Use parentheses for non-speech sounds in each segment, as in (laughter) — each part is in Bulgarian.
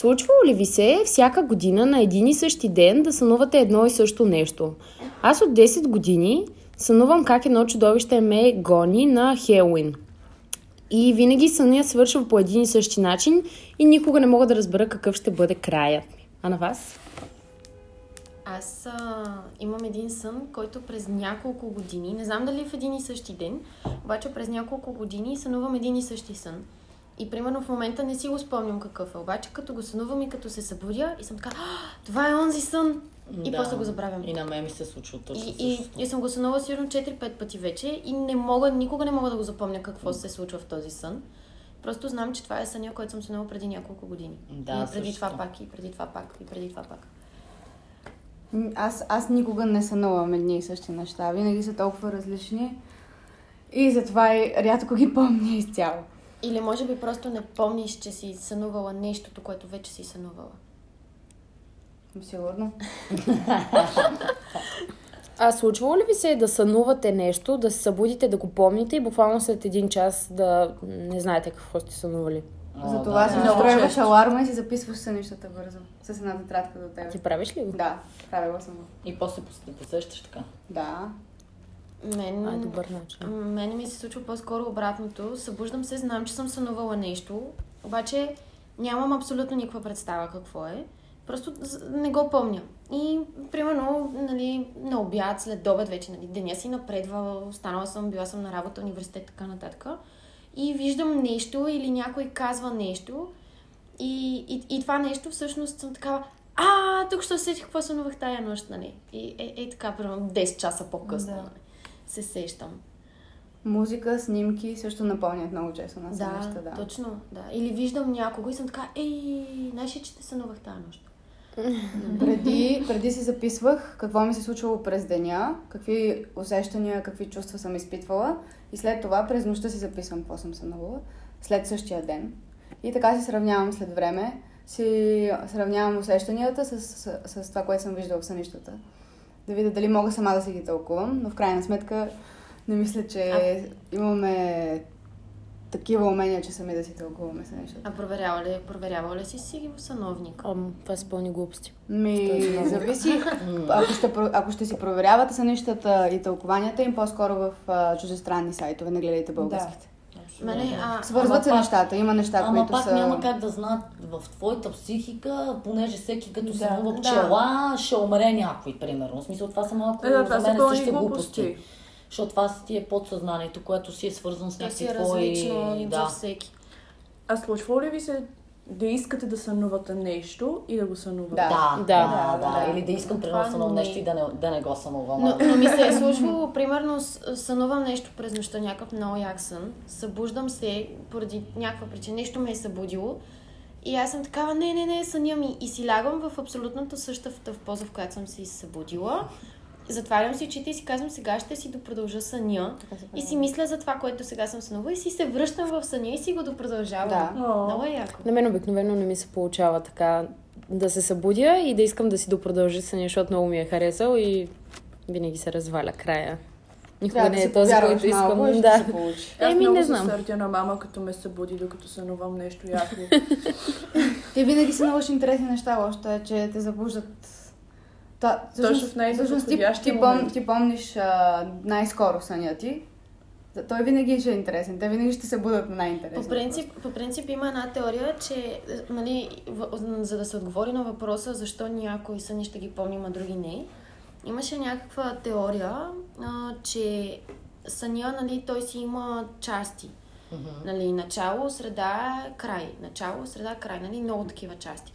Случвало ли ви се всяка година на един и същи ден да сънувате едно и също нещо? Аз от 10 години сънувам как едно чудовище ме гони на Хелуин. И винаги съня свършва по един и същи начин и никога не мога да разбера какъв ще бъде краят ми. А на вас? Аз а, имам един сън, който през няколко години, не знам дали е в един и същи ден, обаче през няколко години сънувам един и същи сън. И примерно в момента не си го спомням какъв е, обаче като го сънувам и като се събудя и съм така, «А, това е онзи сън! И Да. после го забравям. И на мен ми се случва точно И, и, и съм го сънувала сигурно 4-5 пъти вече и не мога, никога не мога да го запомня какво се случва в този сън. Просто знам, че това е съня, който съм сънувала преди няколко години. Да, и преди същото. това пак, и преди това пак, и преди това пак. Аз, аз никога не сънувам едни и същи неща. Винаги са толкова различни. И затова и рядко ги помня изцяло. Или може би просто не помниш, че си сънувала нещото, което вече си сънувала. Сигурно. А случвало ли ви се да сънувате нещо, да се събудите, да го помните и буквално след един час да не знаете какво сте сънували? О, Затова да. си настроиваш често. аларма и си записваш сънищата бързо. С една тетрадка до Ти теб. правиш ли го? Да, правила съм го. И после пос- посещаш така. Да. Мен, А, добър начин. Мене ми се случва по-скоро обратното. Събуждам се, знам, че съм сънувала нещо, обаче нямам абсолютно никаква представа какво е. Просто не го помня. И, примерно, нали, на обяд, след обед вече, нали, деня си напредва, останала съм, била съм на работа, университет, така нататък. И виждам нещо или някой казва нещо и, и, и това нещо всъщност съм такава, а, тук ще усетих какво сънувах тая нощ, нали? И е, е така, примерно 10 часа по-късно, Да. нали? Се сещам. Музика, снимки също напомнят много често на Да, сънища. Да, точно, да. Или виждам някого и съм така, ей, знаеш ли, че те сънувах тази нощ? (laughs) Преди, преди си записвах какво ми се случвало през деня, какви усещания, какви чувства съм изпитвала и след това през нощта си записвам какво съм сънувала, след същия ден. И така си сравнявам след време, си сравнявам усещанията с, с, с това, което съм виждала в сънищата. Да видя дали мога сама да си ги тълкувам, но в крайна сметка не мисля, че имаме такива умения, че сами да си тълкуваме сънищата. А проверява ли, проверява ли си си ги в съновник? Ам, това са пълни глупости. Ми, зависи. (laughs) Ако ще, ако ще си проверявате сънищата и тълкованията им, по-скоро в а, чуждестранни сайтове, не гледайте българските. Мене, а, Свързват се пак- нещата. Има неща, Ама които пак са... няма как да знаят в твоята психика, понеже всеки като Да. сънува Да. пчела, ще умре някой, примерно. В смисъл, това са малко Е, да, за мен същите глупости. глупости. Защото това си ти е подсъзнанието, което си е свързано с си някакви е твои... различно за Да. всеки. А случвало ли ви се да искате да сънувате нещо и да го сънувате? Да. Да, да, Да, да, да. Или да искам примерно сънувам не- нещо и да не, да не го сънувам. Но, но ми се е (laughs) случвало, примерно, сънувам нещо през нощта, някакъв много як сън. Събуждам се поради някаква причина, нещо ме е събудило. И аз съм такава, не, не, не, съня ми. И си лягам в абсолютната същата в поза, в която съм се събудила. Затварям си очите и си казвам, сега ще си допродължа съня. И си мисля за това, което сега съм сънувала и си се връщам в съня и си го допродължавам. Да. Много е яко. На мен обикновено не ми се получава така да се събудя и да искам да си допродължи съня, защото много ми е харесал и винаги се разваля края. Никога Трябва не да е си този, който искам. малко да. се получи. Аз Еми, много не се знам. сърдя на мама, като ме събуди, докато сънувам нещо яко. (laughs) Ти винаги сънуваш интересни неща, лошото е, че те забуждат... Та, Точно в най-подходящия ти, пом, ти помниш а, най-скоро съня ти. Той винаги ще е интересен. Те винаги ще се будат на най-интересни. По принцип, по принцип има една теория, че е, нали, в, за да се отговори на въпроса защо някои съни ще ги помним, а други не, имаше някаква теория, а, че съня, нали, той си има части. Нали, начало, среда, край. Начало, среда, край. Нали, много такива части.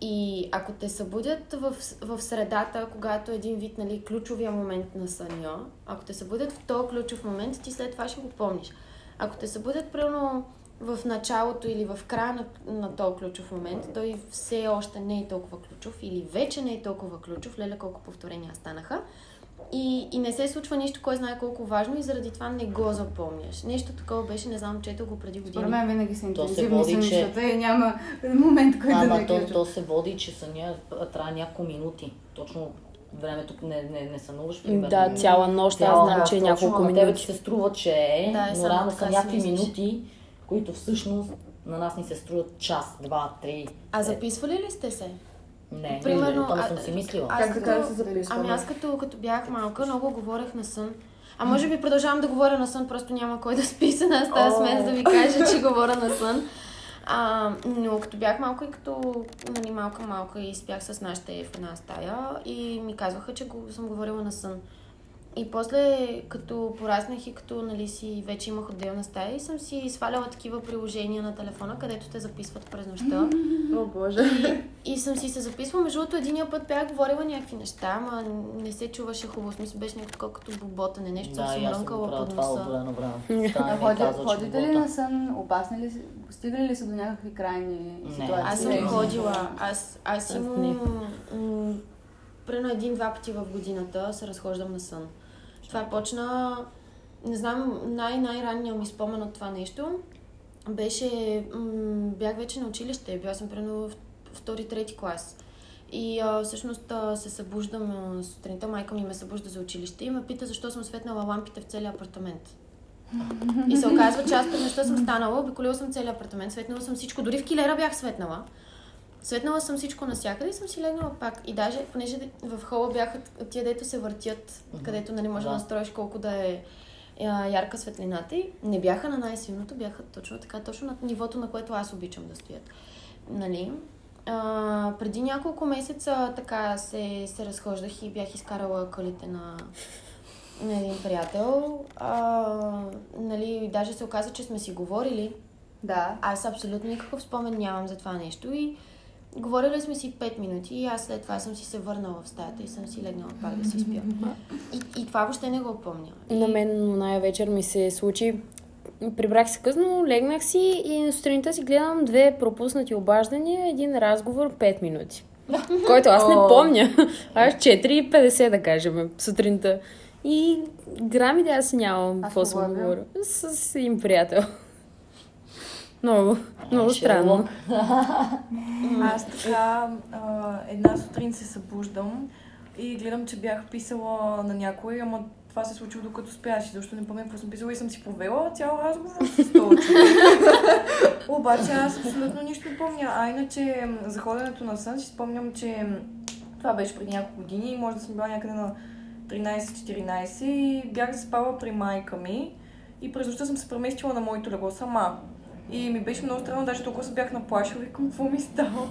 И ако те събудят в, в средата, когато един вид нали, ключовия момент на съня, ако те събудят в този ключов момент, ти след това ще го помниш. Ако те събудят примерно в началото или в края на, на този ключов момент, той все още не е толкова ключов или вече не е толкова ключов, леле колко повторения станаха. И, и не се случва нищо, кой знае колко важно и заради това не го запомняш. Нещо такова беше, не знам, чето го преди години. Според мен винаги са То се интензивни води, че- и няма момент, който да Ама не то, то се води, че съня трябва няколко минути. Точно времето не, не, не сънуваш, примерно. Да, цяла нощ, аз знам, че е няколко ама тебе ти минути. се струва, че е, Да, но само рано са някакви минути, които всъщност на нас ни се струват час, два, три. А записвали ли сте се? Не, Примерно, Примерно, не, а- съм си мислила. аз Как така да се записваме? Ами аз като, като бях малка, много говорех на сън. А може би продължавам да говоря на сън, просто няма кой да спи с една стая с мен, за да ви кажа, че говоря на сън. А, но като бях малка и като нали, малка-малка и спях с нашите в една стая и ми казваха, че го, съм говорила на сън. И после, като пораснах и като нали, си вече имах отделна стая и съм си сваляла такива приложения на телефона, където те записват през нощта. О, боже. И, и съм си се записвала. Между другото, единия път бях говорила някакви неща, ама не се чуваше хубаво. Смисъл беше някакво като боботане, нещо Да, съм мрънкала под носа. време на време. Стана А ми ходи, казва, че ходите ли на сън? Опасни ли си? Стигали ли са до някакви крайни Не. ситуации? Аз съм Не. ходила. Аз, аз имам... м, Примерно един-два пъти в годината се разхождам на сън. Това почна... Не знам, най-най-ранния ми спомен от това нещо беше... М- бях вече на училище. Била съм примерно в втори-трети клас. И а, всъщност а, се събуждам сутринта, майка ми ме събужда за училище и ме пита защо съм светнала лампите в целия апартамент. И се оказва, че аз през нощта съм станала, обиколила съм целия апартамент, светнала съм всичко, дори в килера бях светнала. Светнала съм всичко навсякъде и съм си легнала пак. И даже, понеже в хола бяха тия, дето се въртят, където нали, може да. Да. настроиш колко да е ярка светлината и не бяха на най-силното, бяха точно така, точно на нивото, на което аз обичам да стоят. Нали? А, преди няколко месеца така се, се разхождах и бях изкарала кълите на, на един приятел. А, нали, даже се оказа, че сме си говорили. Да. Аз абсолютно никакъв спомен нямам за това нещо и говорили сме си 5 минути и аз след това съм си се върнала в стаята и съм си легнала пак да си спя. И, и това въобще не го помня. На мен оная вечер ми се случи. Прибрах се късно, легнах си и на сутринта си гледам две пропуснати обаждания, един разговор 5 минути. (laughs) Който аз не помня. Аз 4,50 да кажем сутринта. И грами да аз нямам какво съм говорил. С един приятел. Много, много странно. (laughs) Аз така а, една сутрин се събуждам и гледам, че бях писала на някой, ама това се случило докато спяш, защото не помня какво съм писала и съм си повела цял разговор с този. (laughs) Обаче аз абсолютно нищо не помня. А иначе за ходенето на сън си спомням, че това беше преди няколко години и може да съм била някъде на 13-14 и бях заспала при майка ми и през нощта съм се преместила на моето легло сама. И ми беше много странно, даже толкова се бях наплашила, викам, какво ми става?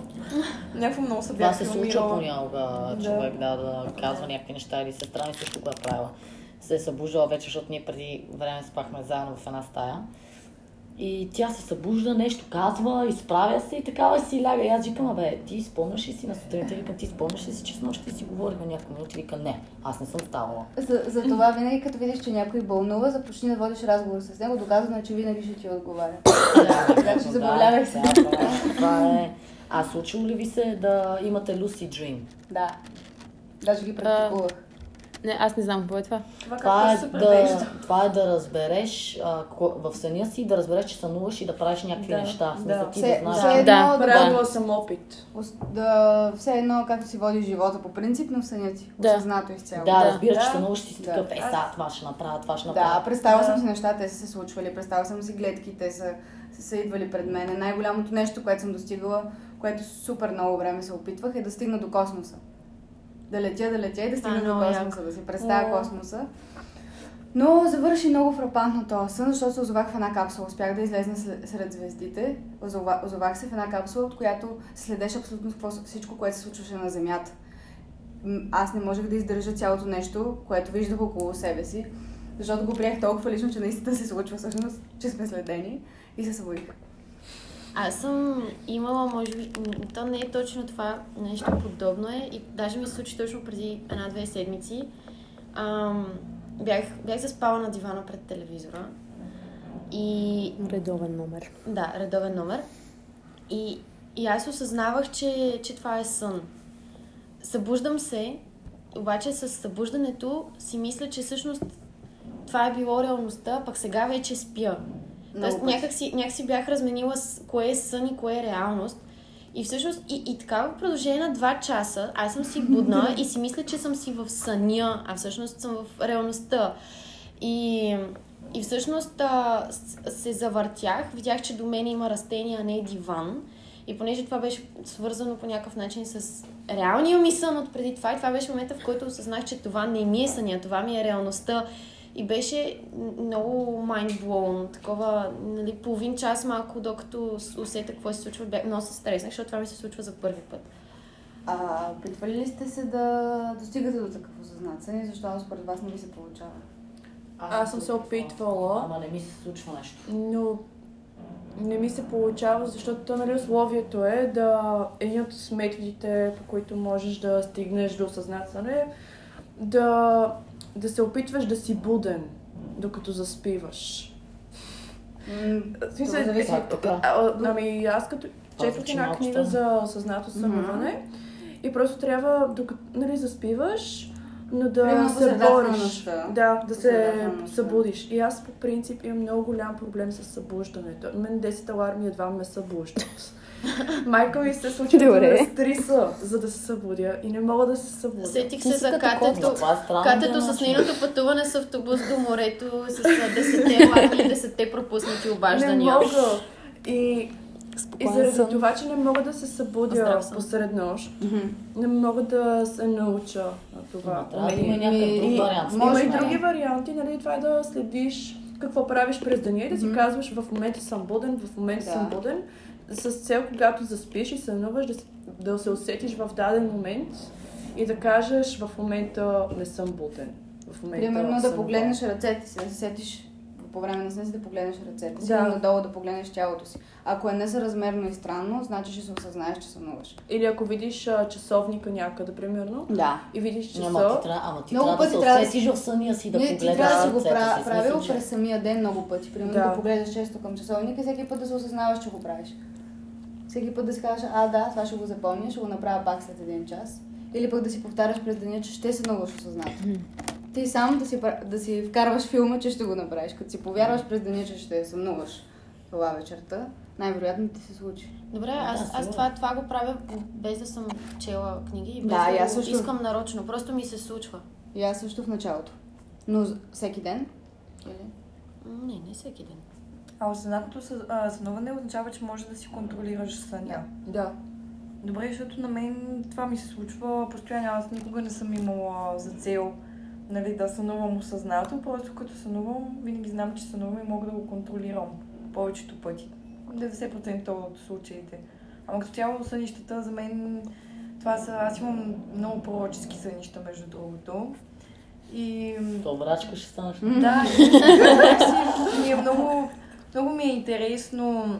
Някакво много се Това бях се случва понякога, човек да, да казва някакви неща или сестра ми също го е правила. Се е събуждала вече, защото ние преди време спахме заедно в една стая. И тя се събужда, нещо казва, изправя се и такава си ляга. И аз викам, бе, ти спомняш ли си на сутринта? Викам, ти спомняш ли си, че с нощи си говорихме няколко минути? Вика, не, аз не съм ставала. За, за това винаги като видиш, че някой бълнува, започни да водиш разговор с него, доказано е, че винаги ще ти отговаря. (laughs) Така че забавлявай се. Това е-. А случило ли ви се да имате lucid dream? Да. Даже ги практикувах. Не, аз не знам какво е това. Това Това е, да, това е да разбереш а, ко- в съня си, да разбереш, че сънуваш и да правиш някакви Да, неща. Смисъл да. ти Все- да знаеш. все едно Да, да, Правила съм опит. да, все едно както си водиш живота по принцип, но в съня ти. Да. Осъзнато изцяло. Да, Да. разбираш, че Да. сънуваш и си Да. такъв, е, сега това ще направя, това ще Да, направя. представила Да. съм си неща, те са се случвали, представила съм си гледки, те са, са, са идвали пред мен. Най-голямото нещо, което съм достигала, което супер много време се опитвах, е да стигна до космоса. Да летя, да летя и да стигна до космоса, да си представя О. космоса. Но завърши много фрапантно този сън, защото се озовах в една капсула. Успях да излезна сред звездите. Озова, озовах се в една капсула, от която следеше абсолютно всичко, което се случваше на Земята. Аз не можех да издържа цялото нещо, което виждах около себе си, защото го приех толкова лично, че наистина се случва всъщност, че сме следени и се събудих. Аз съм имала, може би, то не е точно това, нещо подобно е и даже ми се случи точно преди една-две седмици. Ам, бях, бях заспала на дивана пред телевизора и Редовен номер. Да, редовен номер. И, и аз осъзнавах, че, че това е сън. Събуждам се, обаче с събуждането си мисля, че всъщност това е било реалността, пък сега вече спя. Тоест пъти. някак си, някак си бях разменила с кое е сън и кое е реалност. И всъщност, и, и така в продължение на два часа, аз съм си будна (laughs) и си мисля, че съм си в съня, а всъщност съм в реалността. И, и всъщност а, се завъртях, видях, че до мен има растения, а не диван. И понеже това беше свързано по някакъв начин с реалния ми сън от преди това, и това беше момента, в който осъзнах, че това не ми е съня, това ми е реалността. И беше много mind blown, такова, нали, половин час малко, докато усетя какво се случва, бях много се стреснах, защото това ми се случва за първи път. А опитвали ли сте се да достигате до такъв осъзнат сън и защо според вас не ви се получава? Аз съм се опитвала. Ама не ми се случва нещо. Но не ми се получава, защото то, нали, условието е да един от методите, по които можеш да стигнеш до осъзнаване, да, да се опитваш да си буден, докато заспиваш. Смисъл, това зависи. Как така? А, а, ами аз като четох една книга за осъзнато сънуване и просто трябва, докато нали, заспиваш, но да Примерно се бориш. Да, да се събудиш. И аз по принцип имам много голям проблем с събуждането. Мен 10 аларми едва ме събуждат. (laughs) Майка ми се случва да стриса, за да се събудя и не мога да се събудя. Сетих се за катето, е катето с нейното пътуване с автобус до морето, с а, десетте аларми и десетте пропуснати не обаждания. мога. И, и Спокоен заради сън. това, че не мога да се събудя посред нощ, Мгм. не мога да се науча на това. Трябва да има умение. някакъв друг И- вариант. Има Може и други варианти, нали? Това е да следиш какво правиш през деня и да си Мгм. казваш в момента съм буден, в момента Да. съм буден, с цел когато заспиш и сънуваш да, да се усетиш в даден момент и да кажеш в момента не съм буден. В момента Примерно да погледнеш ръцете си, да се сетиш по време на сън си да погледнеш ръцете си, Да. надолу да погледнеш тялото си. Ако е несъразмерно и странно, значи ще се осъзнаеш, че сънуваш. Или ако видиш а, часовника някъде, примерно, Да. и видиш часа, Ама ти трябва, ама ти Много трябва да се пъти трябва да усетиш в съня си, да не, ти трябва да си го пра- правил че- през самия ден много пъти. Примерно Да. да. погледаш често към часовника и всеки път да се осъзнаваш, че го правиш. Всеки път да си кажеш, а да, това ще го запомня, ще го направя пак след един час. Или пък да си повтаряш през деня, че ще сънуваш осъзнато. Ти сам да си, да си вкарваш филма, че ще го направиш. Като си повярваш през деня, че ще сънуваш това вечерта, най-вероятно ти се случи. Добре, Да, аз, аз това, това го правя без да съм чела книги и без Да, да, аз също. искам нарочно. Просто ми се случва. И аз също в началото. Но всеки ден? Или? Не, не всеки ден. А осъзнатото сънуване означава, че можеш да си контролираш съня. да. Добре, защото на мен това ми се случва постоянно. Аз никога не съм имала за цел нали, да сънувам осъзнато. Просто като сънувам, винаги знам, че сънувам и мога да го контролирам повечето пъти. 90% от случаите. Ама като цяло сънищата за мен това са... Аз имам много пророчески сънища, между другото. И То брачка ще станеш. да, ми е много, много ми е интересно.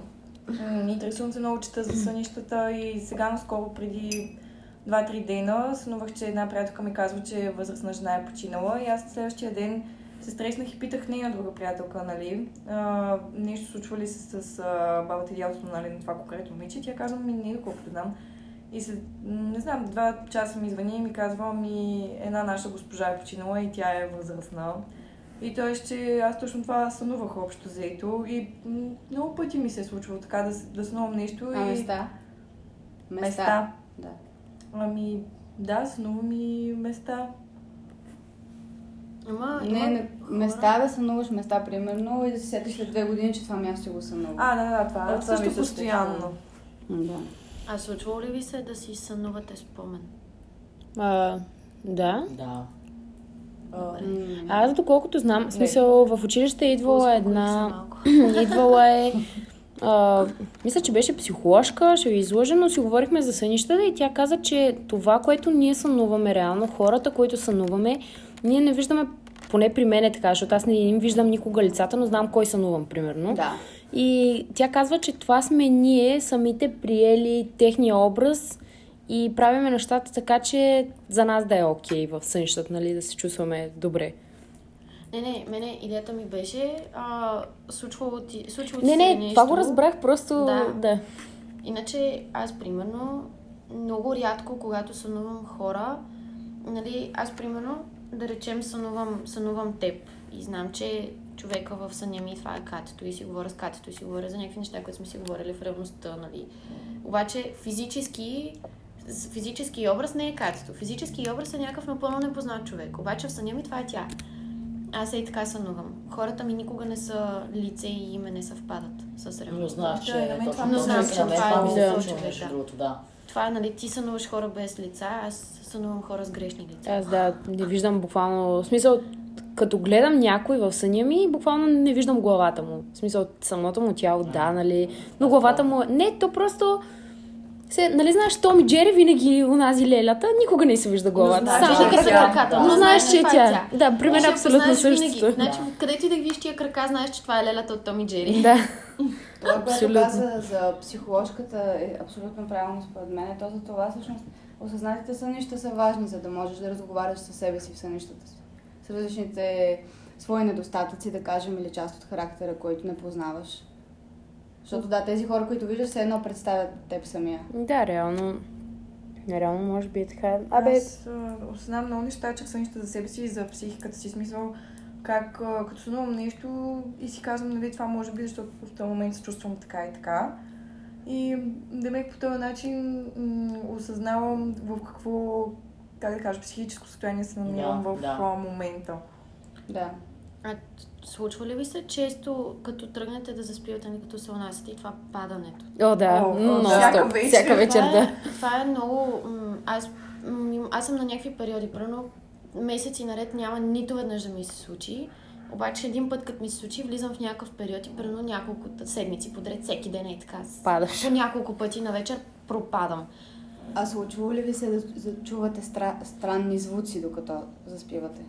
Интересувам се много чета за сънищата и сега наскоро преди 2-3 дена сънувах, че една приятелка ми казва, че възрастна жена е починала и аз следващия ден се стреснах и питах нея друга приятелка, нали, а, нещо случва ли се с а, бабата и дядото, нали, на това конкретно момиче. Тя казва ми, не, доколкото знам. И след, не знам, два часа ми звъни и ми казва, ми една наша госпожа е починала и тя е възрастна. И той ще, аз точно това сънувах общо взето и много пъти ми се е случвало така да, да сънувам нещо А и... места? Места. Да. Ами, да, сънувам и места. Ама, Не, има не, места да сънуваш места, примерно, и да се сетиш след две години, че това място го сънува. А, да, да, това, А, това ми също се постоянно. Да. А случвало ли ви се да си сънувате спомен? А, да. Да. Аз, доколкото знам, в смисъл, в училище е идвала една... (clears throat) идвала е... (laughs) А, мисля, че беше психоложка, ще ви излъжа, но си говорихме за сънищата и тя каза, че това, което ние сънуваме реално, хората, които сънуваме, ние не виждаме, поне при мен е така, защото аз не им виждам никога лицата, но знам кой сънувам, примерно. Да. И тя казва, че това сме ние, самите приели техния образ и правиме нещата така, че за нас да е окей в сънищата, нали, да се чувстваме добре. Не, не, мене идеята ми беше, а, случвало ти, случвало ти Не, се не, нещо. това го разбрах, просто Да. да. Иначе аз, примерно, много рядко, когато сънувам хора, нали, аз, примерно, да речем, сънувам, сънувам теб и знам, че човека в съня ми това е катето и си говоря с катето и си говоря за някакви неща, които сме си говорили в реалността, нали. Обаче физически, физически образ не е катето. Физически образ е някакъв напълно непознат човек. Обаче в съня ми това е тя. Аз и така сънувам. Хората ми никога не са лице и име не съвпадат с Но реалността. знаеш, Да, че мен точно това Но точно знам, че това е това ми се точно случва, човек, да. другото, да. Това е, нали, ти сънуваш хора без лица, аз сънувам хора с грешни лица. Аз да, не виждам буквално... В смисъл, като гледам някой в съня ми, буквално не виждам главата му. В смисъл, самото му тяло, да, нали? Но главата му... е- Не, то просто... Се, нали знаеш, Том и Джери винаги унази лелята, никога не се вижда главата. знаеш, Само че като са тя. краката. Но Но знаеш, знаеш, че това е тя. Да, при мен е абсолютно същото. Значи, където и да виж тия крака, знаеш, че това е лелята от Том и Джери. Да. (laughs) Това, което каза за психоложката е абсолютно правилно според мен. То за това всъщност осъзнатите сънища са важни, за да можеш да разговаряш със себе си в сънищата си. С различните свои недостатъци, да кажем, или част от характера, който не познаваш. Защото да, тези хора, които виждаш, все едно представят теб самия. Да, реално. Реално може би е така. Абе, Аз осъзнавам много неща, че в сънищата за себе си и за психиката си. Смисъл, как а, като сънувам нещо и си казвам, нали, това може би, защото в този момент се чувствам така и така. И демек по този начин м- осъзнавам в какво, как да кажа, психическо състояние се намирам Да, в да. момента. Да. А случва ли ви се често, като тръгнете да заспивате, нали, като се унасяте и това падането? о, да, О, о, но всяка стоп. вечер. Всяка вечер, това, да. е, това е много... Аз, аз съм на някакви периоди, примерно месеци наред няма нито веднъж да ми се случи. Обаче един път, като ми се случи, влизам в някакъв период и примерно няколко седмици подред, всеки ден е така. Падаш. По няколко пъти на вечер пропадам. А случва ли ви се да, да чувате стра, странни звуци, докато заспивате?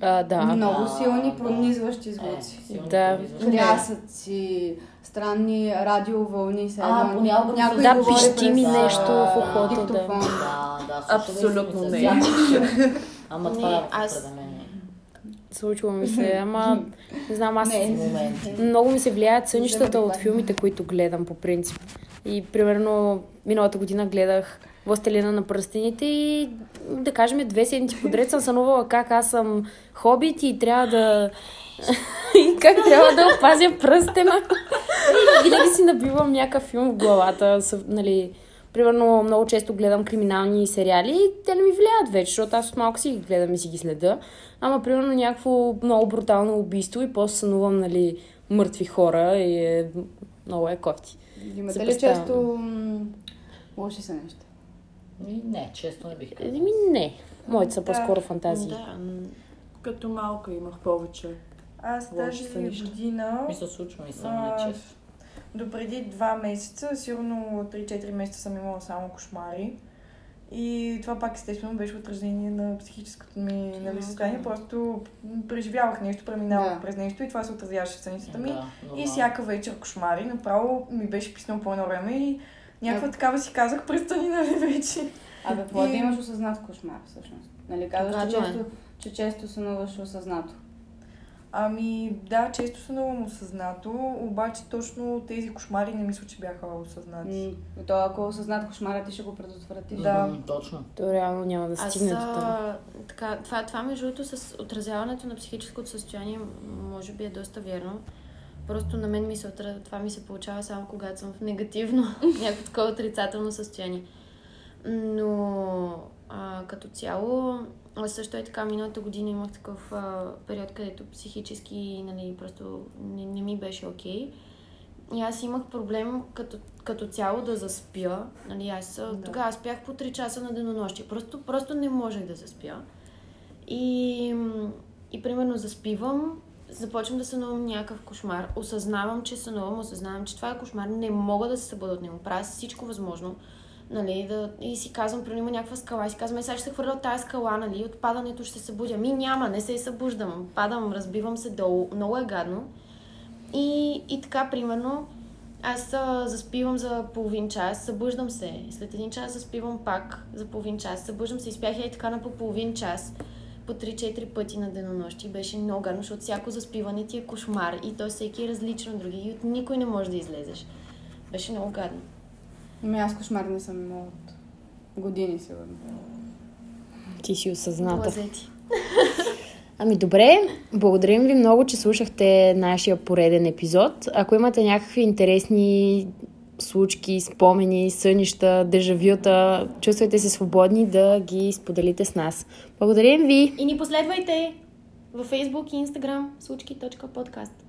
А, да. Много Да, силни, да. пронизващи Е, звуци. силно Да. произвежда. Хрясъци, странни радиовълни. се А, понякога някой Да, говори пищи ми през, нещо в ухото, да. Да, да, Абсолютно не. Ама Не, това е аз-. Случва ми се, ама не знам, аз Не. Много ми се влияят сънищата от филмите, които гледам по принцип. И примерно миналата година гледах Властелина на пръстените и да кажем две седмици подред съм сънувала как аз съм хобит и трябва да... (laughs) и как трябва да опазя пръстена. и винаги си набивам някакъв филм в главата. Нали, примерно много често гледам криминални сериали и те не ми влияят вече, защото аз от малко си ги гледам и си ги следа. Ама примерно някакво много брутално убийство и после сънувам нали, мъртви хора и е, много е кофти. Имате ли често лоши сънища? Ми, Не, често не бих казал. Еми не, моите са Да. по-скоро фантазии. Да, Като малка имах повече. Аз тази година, Ми се случва и съм А, до преди два месеца, сигурно 3-4 месеца съм имала само кошмари. И това пак естествено беше отражение на психическото ми нали, състояние. Просто м, преживявах нещо, преминавах Да. през нещо и това се отразяваше в съницата ми. Да, И всяка вечер кошмари, направо ми беше писнало по едно време и някаква такава си казах, престани, нали вече. Абе, какво да имаш осъзнат кошмар, всъщност? Нали казваш, че е. често, че често сънуваш осъзнато. Ами да, често сънувам осъзнато, обаче точно тези кошмари не мисля, че бяха осъзнати. М, То ако е осъзнат кошмара, ти ще го предотвратиш. Да. Точно. То реално няма да Аз стигне до там. а, така, това, това между другото с отразяването на психическото състояние може би е доста вярно. Просто на мен ми се отра... това ми се получава само когато съм в негативно, (laughs) някакво такова отрицателно състояние. Но а, като цяло, аз също е така, миналата година имах такъв а, период, където психически нали, просто не, не ми беше окей. И аз имах проблем като, като цяло да заспя. Нали, аз да. тогава спях по 3 часа на денонощие. Просто, просто не можех да заспя. И, и примерно заспивам, започвам да сънувам някакъв кошмар. Осъзнавам, че сънувам, осъзнавам, че това е кошмар. Не мога да се събуда от него. Правя всичко възможно. Нали, да, и си казвам, примерно има някаква скала и си казвам, е, сега ще се хвърля от тази скала, нали, от падането ще се събудя. Ми няма, не се събуждам. Падам, разбивам се долу. Много е гадно. И, и така, примерно, аз а, заспивам за половин час, събуждам се. След един час заспивам пак за половин час. Събуждам се и спях и така на по половин час. По 3-4 пъти на денонощи. Беше много гадно, защото всяко заспиване ти е кошмар. И то всеки е различно от други. И от никой не може да излезеш. Беше много гадно. Ами аз кошмар не съм имала от години, сигурно. Ти си осъзната. Лазети. (laughs) Ами добре, благодарим ви много, че слушахте нашия пореден епизод. Ако имате някакви интересни случки, спомени, сънища, дежавюта, чувствайте се свободни да ги споделите с нас. Благодарим ви! И ни последвайте! във Facebook и Instagram случки.подкаст.